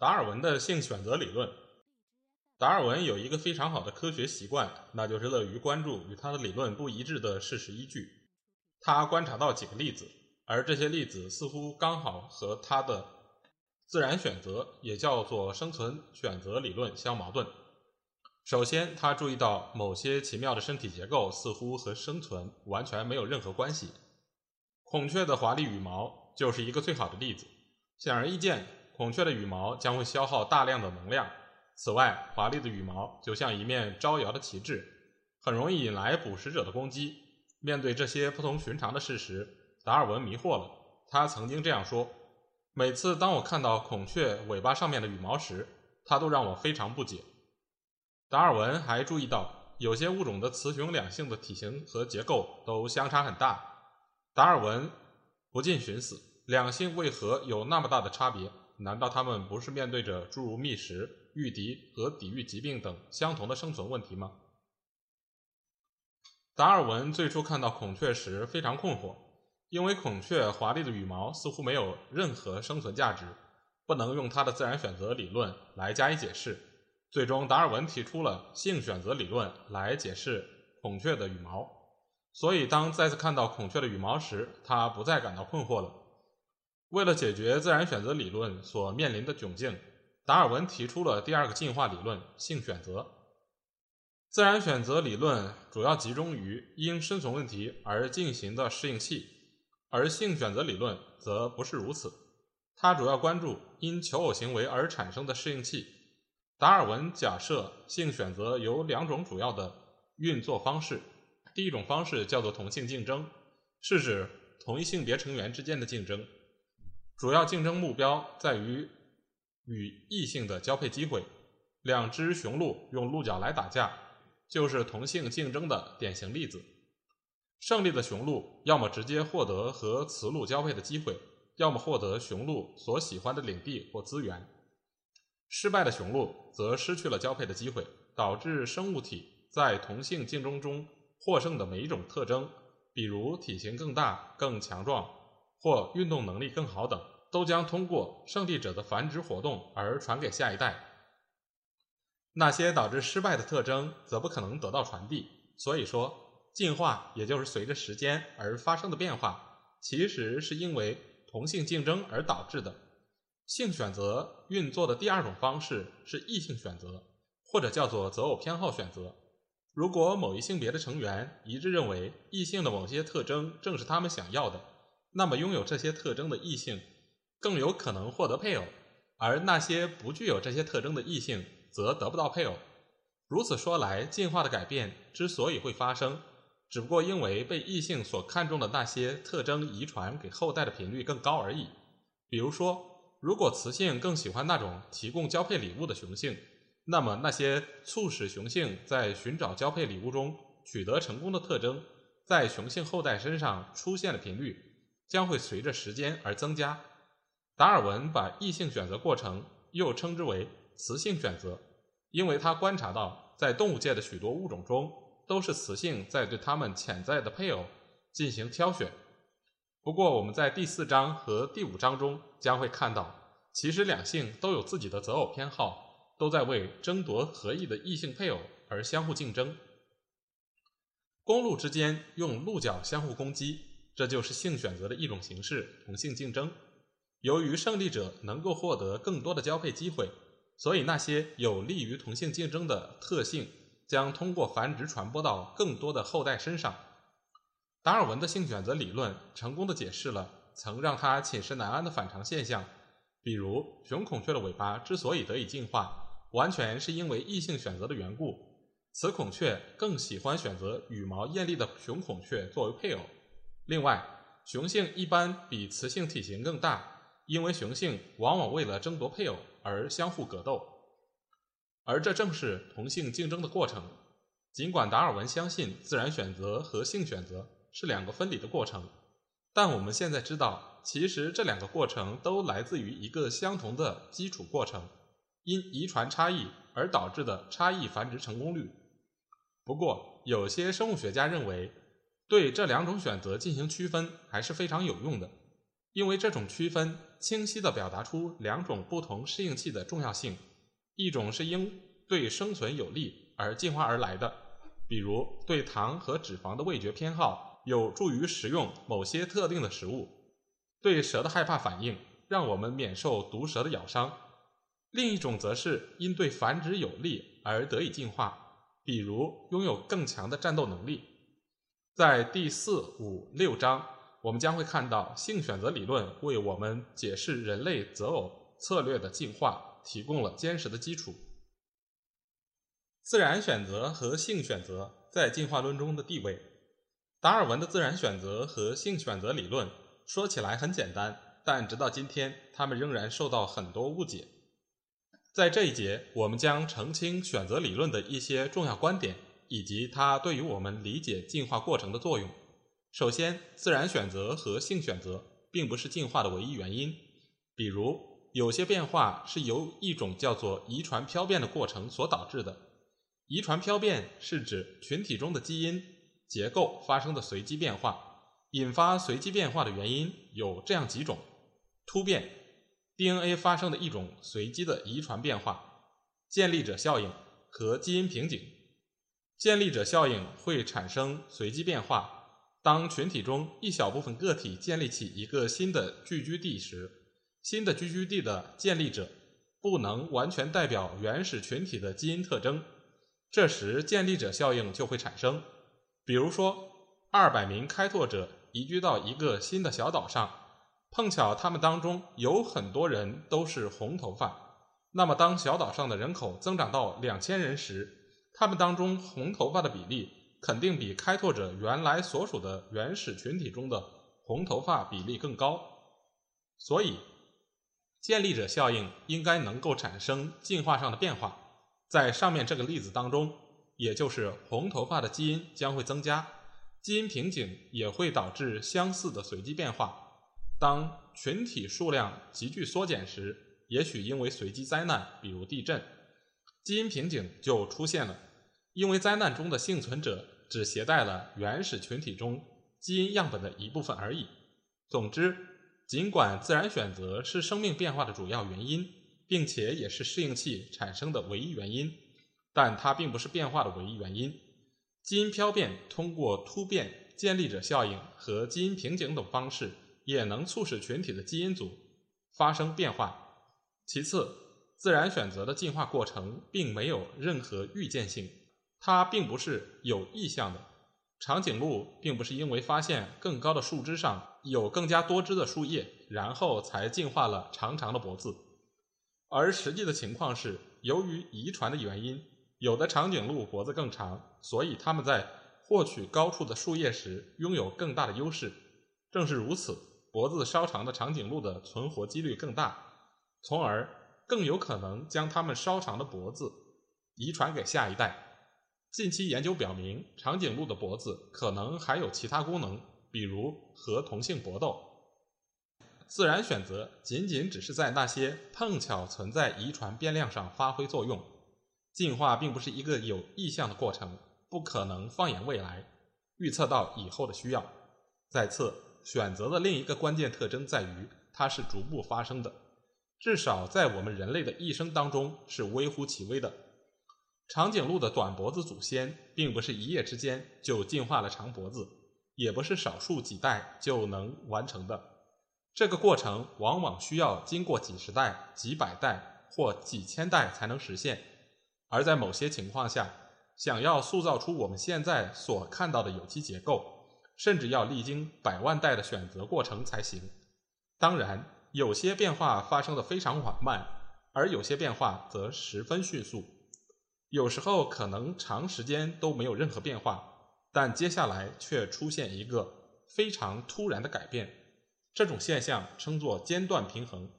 达尔文的性选择理论。达尔文有一个非常好的科学习惯，那就是乐于关注与他的理论不一致的事实依据。他观察到几个例子，而这些例子似乎刚好和他的自然选择，也叫做生存选择理论相矛盾。首先，他注意到某些奇妙的身体结构似乎和生存完全没有任何关系。孔雀的华丽羽毛就是一个最好的例子。显而易见，孔雀的羽毛将会消耗大量的能量。此外，华丽的羽毛就像一面招摇的旗帜，很容易引来捕食者的攻击。面对这些不同寻常的事实，达尔文迷惑了。他曾经这样说：“每次当我看到孔雀尾巴上面的羽毛时，它都让我非常不解。”达尔文还注意到，有些物种的雌雄两性的体型和结构都相差很大。达尔文不禁寻思：两性为何有那么大的差别？难道他们不是面对着诸如觅食、御敌和抵御疾病等相同的生存问题吗？达尔文最初看到孔雀时非常困惑，因为孔雀华丽的羽毛似乎没有任何生存价值，不能用它的自然选择理论来加以解释。最终，达尔文提出了性选择理论来解释孔雀的羽毛。所以，当再次看到孔雀的羽毛时，他不再感到困惑了。为了解决自然选择理论所面临的窘境，达尔文提出了第二个进化理论——性选择。自然选择理论主要集中于因生存问题而进行的适应器，而性选择理论则不是如此。它主要关注因求偶行为而产生的适应器。达尔文假设性选择有两种主要的运作方式。第一种方式叫做同性竞争，是指同一性别成员之间的竞争，主要竞争目标在于与异性的交配机会。两只雄鹿用鹿角来打架，就是同性竞争的典型例子。胜利的雄鹿要么直接获得和雌鹿交配的机会，要么获得雄鹿所喜欢的领地或资源。失败的雄鹿则失去了交配的机会，导致生物体在同性竞争中获胜的每一种特征，比如体型更大、更强壮或运动能力更好等，都将通过胜利者的繁殖活动而传给下一代。那些导致失败的特征则不可能得到传递。所以说，进化也就是随着时间而发生的变化，其实是因为同性竞争而导致的。性选择运作的第二种方式是异性选择，或者叫做择偶偏好选择。如果某一性别的成员一致认为异性的某些特征正是他们想要的，那么拥有这些特征的异性更有可能获得配偶，而那些不具有这些特征的异性则得不到配偶。如此说来，进化的改变之所以会发生，只不过因为被异性所看重的那些特征遗传给后代的频率更高而已。比如说。如果雌性更喜欢那种提供交配礼物的雄性，那么那些促使雄性在寻找交配礼物中取得成功的特征，在雄性后代身上出现的频率将会随着时间而增加。达尔文把异性选择过程又称之为雌性选择，因为他观察到，在动物界的许多物种中，都是雌性在对它们潜在的配偶进行挑选。不过，我们在第四章和第五章中将会看到，其实两性都有自己的择偶偏好，都在为争夺合意的异性配偶而相互竞争。公鹿之间用鹿角相互攻击，这就是性选择的一种形式——同性竞争。由于胜利者能够获得更多的交配机会，所以那些有利于同性竞争的特性将通过繁殖传播到更多的后代身上。达尔文的性选择理论成功的解释了曾让他寝食难安的反常现象，比如雄孔雀的尾巴之所以得以进化，完全是因为异性选择的缘故。雌孔雀更喜欢选择羽毛艳丽的雄孔雀作为配偶。另外，雄性一般比雌性体型更大，因为雄性往往为了争夺配偶而相互格斗，而这正是同性竞争的过程。尽管达尔文相信自然选择和性选择是两个分离的过程，但我们现在知道，其实这两个过程都来自于一个相同的基础过程——因遗传差异而导致的差异繁殖成功率。不过，有些生物学家认为，对这两种选择进行区分还是非常有用的，因为这种区分清晰地表达出两种不同适应器的重要性：一种是因对生存有利。而进化而来的，比如对糖和脂肪的味觉偏好，有助于食用某些特定的食物；对蛇的害怕反应，让我们免受毒蛇的咬伤。另一种则是因对繁殖有利而得以进化，比如拥有更强的战斗能力。在第四、五、六章，我们将会看到性选择理论为我们解释人类择偶策略的进化提供了坚实的基础。自然选择和性选择在进化论中的地位。达尔文的自然选择和性选择理论说起来很简单，但直到今天，他们仍然受到很多误解。在这一节，我们将澄清选择理论的一些重要观点，以及它对于我们理解进化过程的作用。首先，自然选择和性选择并不是进化的唯一原因。比如，有些变化是由一种叫做遗传漂变的过程所导致的。遗传漂变是指群体中的基因结构发生的随机变化。引发随机变化的原因有这样几种：突变 （DNA 发生的一种随机的遗传变化）、建立者效应和基因瓶颈。建立者效应会产生随机变化。当群体中一小部分个体建立起一个新的聚居地时，新的聚居地的建立者不能完全代表原始群体的基因特征。这时，建立者效应就会产生。比如说，二百名开拓者移居到一个新的小岛上，碰巧他们当中有很多人都是红头发。那么，当小岛上的人口增长到两千人时，他们当中红头发的比例肯定比开拓者原来所属的原始群体中的红头发比例更高。所以，建立者效应应该能够产生进化上的变化。在上面这个例子当中，也就是红头发的基因将会增加，基因瓶颈也会导致相似的随机变化。当群体数量急剧缩减时，也许因为随机灾难，比如地震，基因瓶颈就出现了。因为灾难中的幸存者只携带了原始群体中基因样本的一部分而已。总之，尽管自然选择是生命变化的主要原因。并且也是适应器产生的唯一原因，但它并不是变化的唯一原因。基因漂变通过突变、建立者效应和基因瓶颈等方式，也能促使群体的基因组发生变化。其次，自然选择的进化过程并没有任何预见性，它并不是有意向的。长颈鹿并不是因为发现更高的树枝上有更加多枝的树叶，然后才进化了长长的脖子。而实际的情况是，由于遗传的原因，有的长颈鹿脖子更长，所以它们在获取高处的树叶时拥有更大的优势。正是如此，脖子稍长的长颈鹿的存活几率更大，从而更有可能将它们稍长的脖子遗传给下一代。近期研究表明，长颈鹿的脖子可能还有其他功能，比如和同性搏斗。自然选择仅仅只是在那些碰巧存在遗传变量上发挥作用，进化并不是一个有意向的过程，不可能放眼未来，预测到以后的需要。再次，选择的另一个关键特征在于它是逐步发生的，至少在我们人类的一生当中是微乎其微的。长颈鹿的短脖子祖先并不是一夜之间就进化了长脖子，也不是少数几代就能完成的。这个过程往往需要经过几十代、几百代或几千代才能实现，而在某些情况下，想要塑造出我们现在所看到的有机结构，甚至要历经百万代的选择过程才行。当然，有些变化发生的非常缓慢，而有些变化则十分迅速。有时候可能长时间都没有任何变化，但接下来却出现一个非常突然的改变。这种现象称作间断平衡。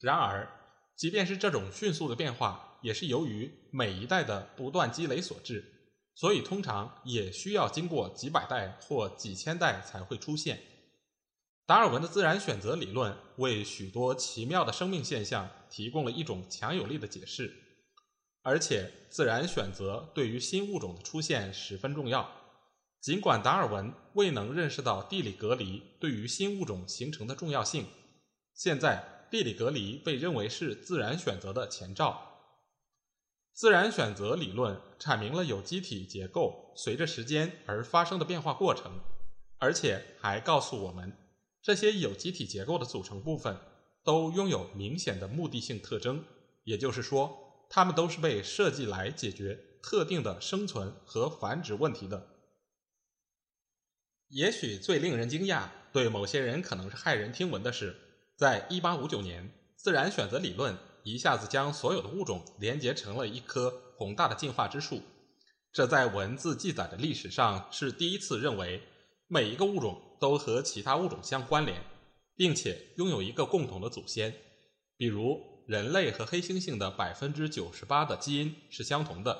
然而，即便是这种迅速的变化，也是由于每一代的不断积累所致，所以通常也需要经过几百代或几千代才会出现。达尔文的自然选择理论为许多奇妙的生命现象提供了一种强有力的解释，而且自然选择对于新物种的出现十分重要。尽管达尔文未能认识到地理隔离对于新物种形成的重要性，现在。地理隔离被认为是自然选择的前兆。自然选择理论阐明了有机体结构随着时间而发生的变化过程，而且还告诉我们，这些有机体结构的组成部分都拥有明显的目的性特征，也就是说，它们都是被设计来解决特定的生存和繁殖问题的。也许最令人惊讶，对某些人可能是骇人听闻的是。在1859年，自然选择理论一下子将所有的物种连结成了一棵宏大的进化之树。这在文字记载的历史上是第一次认为每一个物种都和其他物种相关联，并且拥有一个共同的祖先。比如，人类和黑猩猩的百分之九十八的基因是相同的，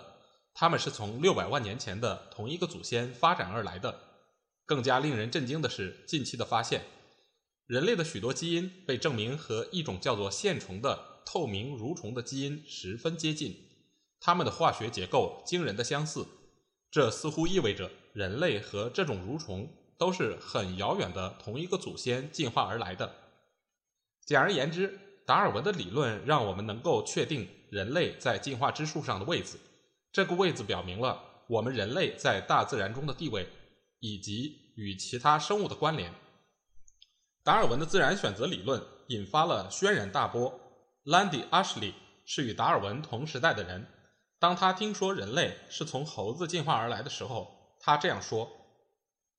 它们是从六百万年前的同一个祖先发展而来的。更加令人震惊的是近期的发现。人类的许多基因被证明和一种叫做线虫的透明蠕虫的基因十分接近，它们的化学结构惊人的相似。这似乎意味着人类和这种蠕虫都是很遥远的同一个祖先进化而来的。简而言之，达尔文的理论让我们能够确定人类在进化之树上的位置。这个位置表明了我们人类在大自然中的地位，以及与其他生物的关联。达尔文的自然选择理论引发了轩然大波。兰迪·阿什利是与达尔文同时代的人。当他听说人类是从猴子进化而来的时候，他这样说：“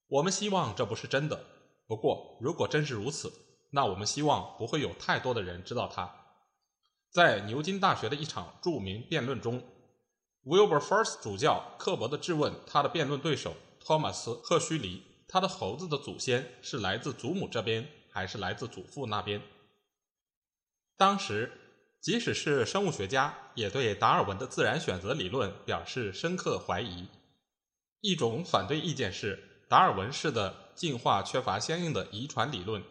我们希望这不是真的。不过，如果真是如此，那我们希望不会有太多的人知道它。”在牛津大学的一场著名辩论中，Wilberforce 主教刻薄地质问他的辩论对手托马斯·赫胥黎。他的猴子的祖先是来自祖母这边，还是来自祖父那边？当时，即使是生物学家也对达尔文的自然选择理论表示深刻怀疑。一种反对意见是，达尔文式的进化缺乏相应的遗传理论。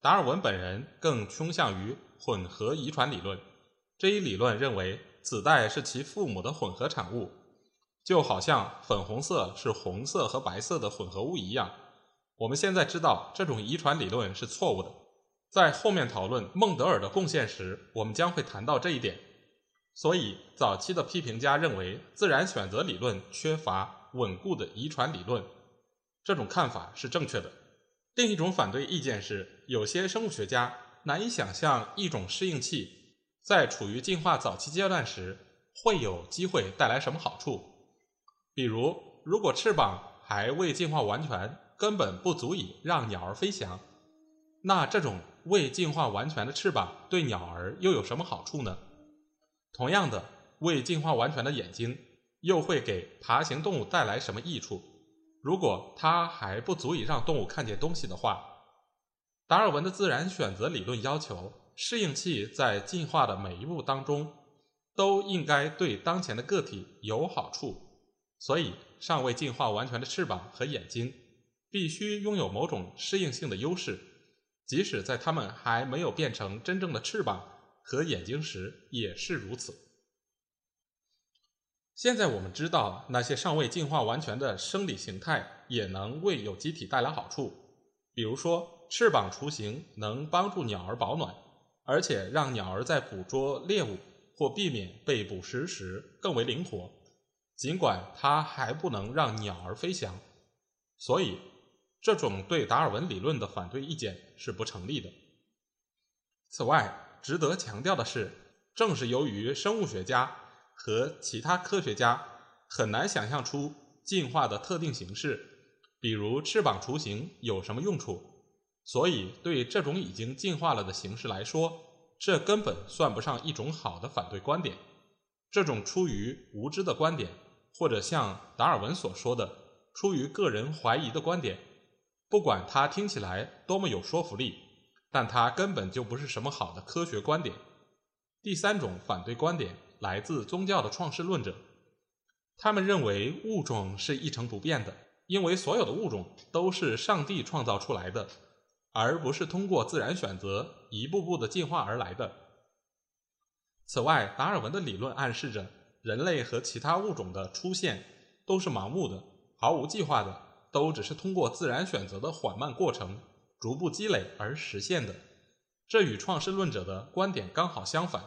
达尔文本人更倾向于混合遗传理论。这一理论认为，子代是其父母的混合产物。就好像粉红色是红色和白色的混合物一样，我们现在知道这种遗传理论是错误的。在后面讨论孟德尔的贡献时，我们将会谈到这一点。所以，早期的批评家认为自然选择理论缺乏稳固的遗传理论，这种看法是正确的。另一种反对意见是，有些生物学家难以想象一种适应器在处于进化早期阶段时会有机会带来什么好处。比如，如果翅膀还未进化完全，根本不足以让鸟儿飞翔，那这种未进化完全的翅膀对鸟儿又有什么好处呢？同样的，未进化完全的眼睛又会给爬行动物带来什么益处？如果它还不足以让动物看见东西的话，达尔文的自然选择理论要求，适应器在进化的每一步当中都应该对当前的个体有好处。所以，尚未进化完全的翅膀和眼睛必须拥有某种适应性的优势，即使在它们还没有变成真正的翅膀和眼睛时也是如此。现在我们知道，那些尚未进化完全的生理形态也能为有机体带来好处，比如说，翅膀雏形能帮助鸟儿保暖，而且让鸟儿在捕捉猎物或避免被捕食时更为灵活。尽管它还不能让鸟儿飞翔，所以这种对达尔文理论的反对意见是不成立的。此外，值得强调的是，正是由于生物学家和其他科学家很难想象出进化的特定形式，比如翅膀雏形有什么用处，所以对这种已经进化了的形式来说，这根本算不上一种好的反对观点。这种出于无知的观点。或者像达尔文所说的，出于个人怀疑的观点，不管它听起来多么有说服力，但它根本就不是什么好的科学观点。第三种反对观点来自宗教的创世论者，他们认为物种是一成不变的，因为所有的物种都是上帝创造出来的，而不是通过自然选择一步步的进化而来的。此外，达尔文的理论暗示着人类和其他物种的出现都是盲目的、毫无计划的，都只是通过自然选择的缓慢过程逐步积累而实现的。这与创世论者的观点刚好相反。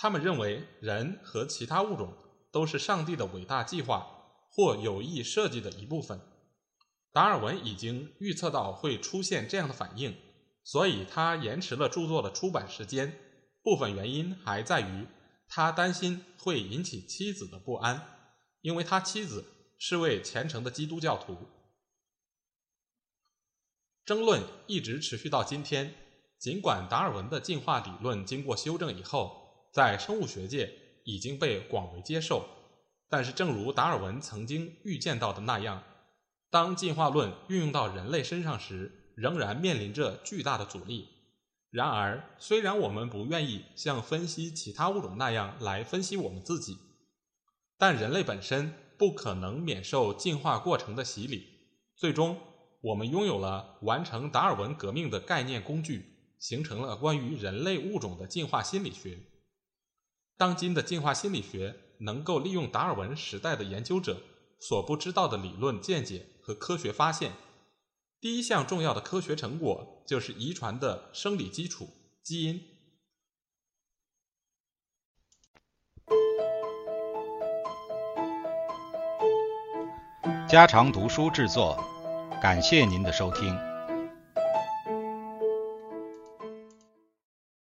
他们认为人和其他物种都是上帝的伟大计划或有意设计的一部分。达尔文已经预测到会出现这样的反应，所以他延迟了著作的出版时间。部分原因还在于他担心会引起妻子的不安，因为他妻子是位虔诚的基督教徒。争论一直持续到今天。尽管达尔文的进化理论经过修正以后，在生物学界已经被广为接受，但是正如达尔文曾经预见到的那样，当进化论运用到人类身上时，仍然面临着巨大的阻力。然而，虽然我们不愿意像分析其他物种那样来分析我们自己，但人类本身不可能免受进化过程的洗礼。最终，我们拥有了完成达尔文革命的概念工具。形成了关于人类物种的进化心理学。当今的进化心理学能够利用达尔文时代的研究者所不知道的理论见解和科学发现。第一项重要的科学成果就是遗传的生理基础——基因。家常读书制作，感谢您的收听。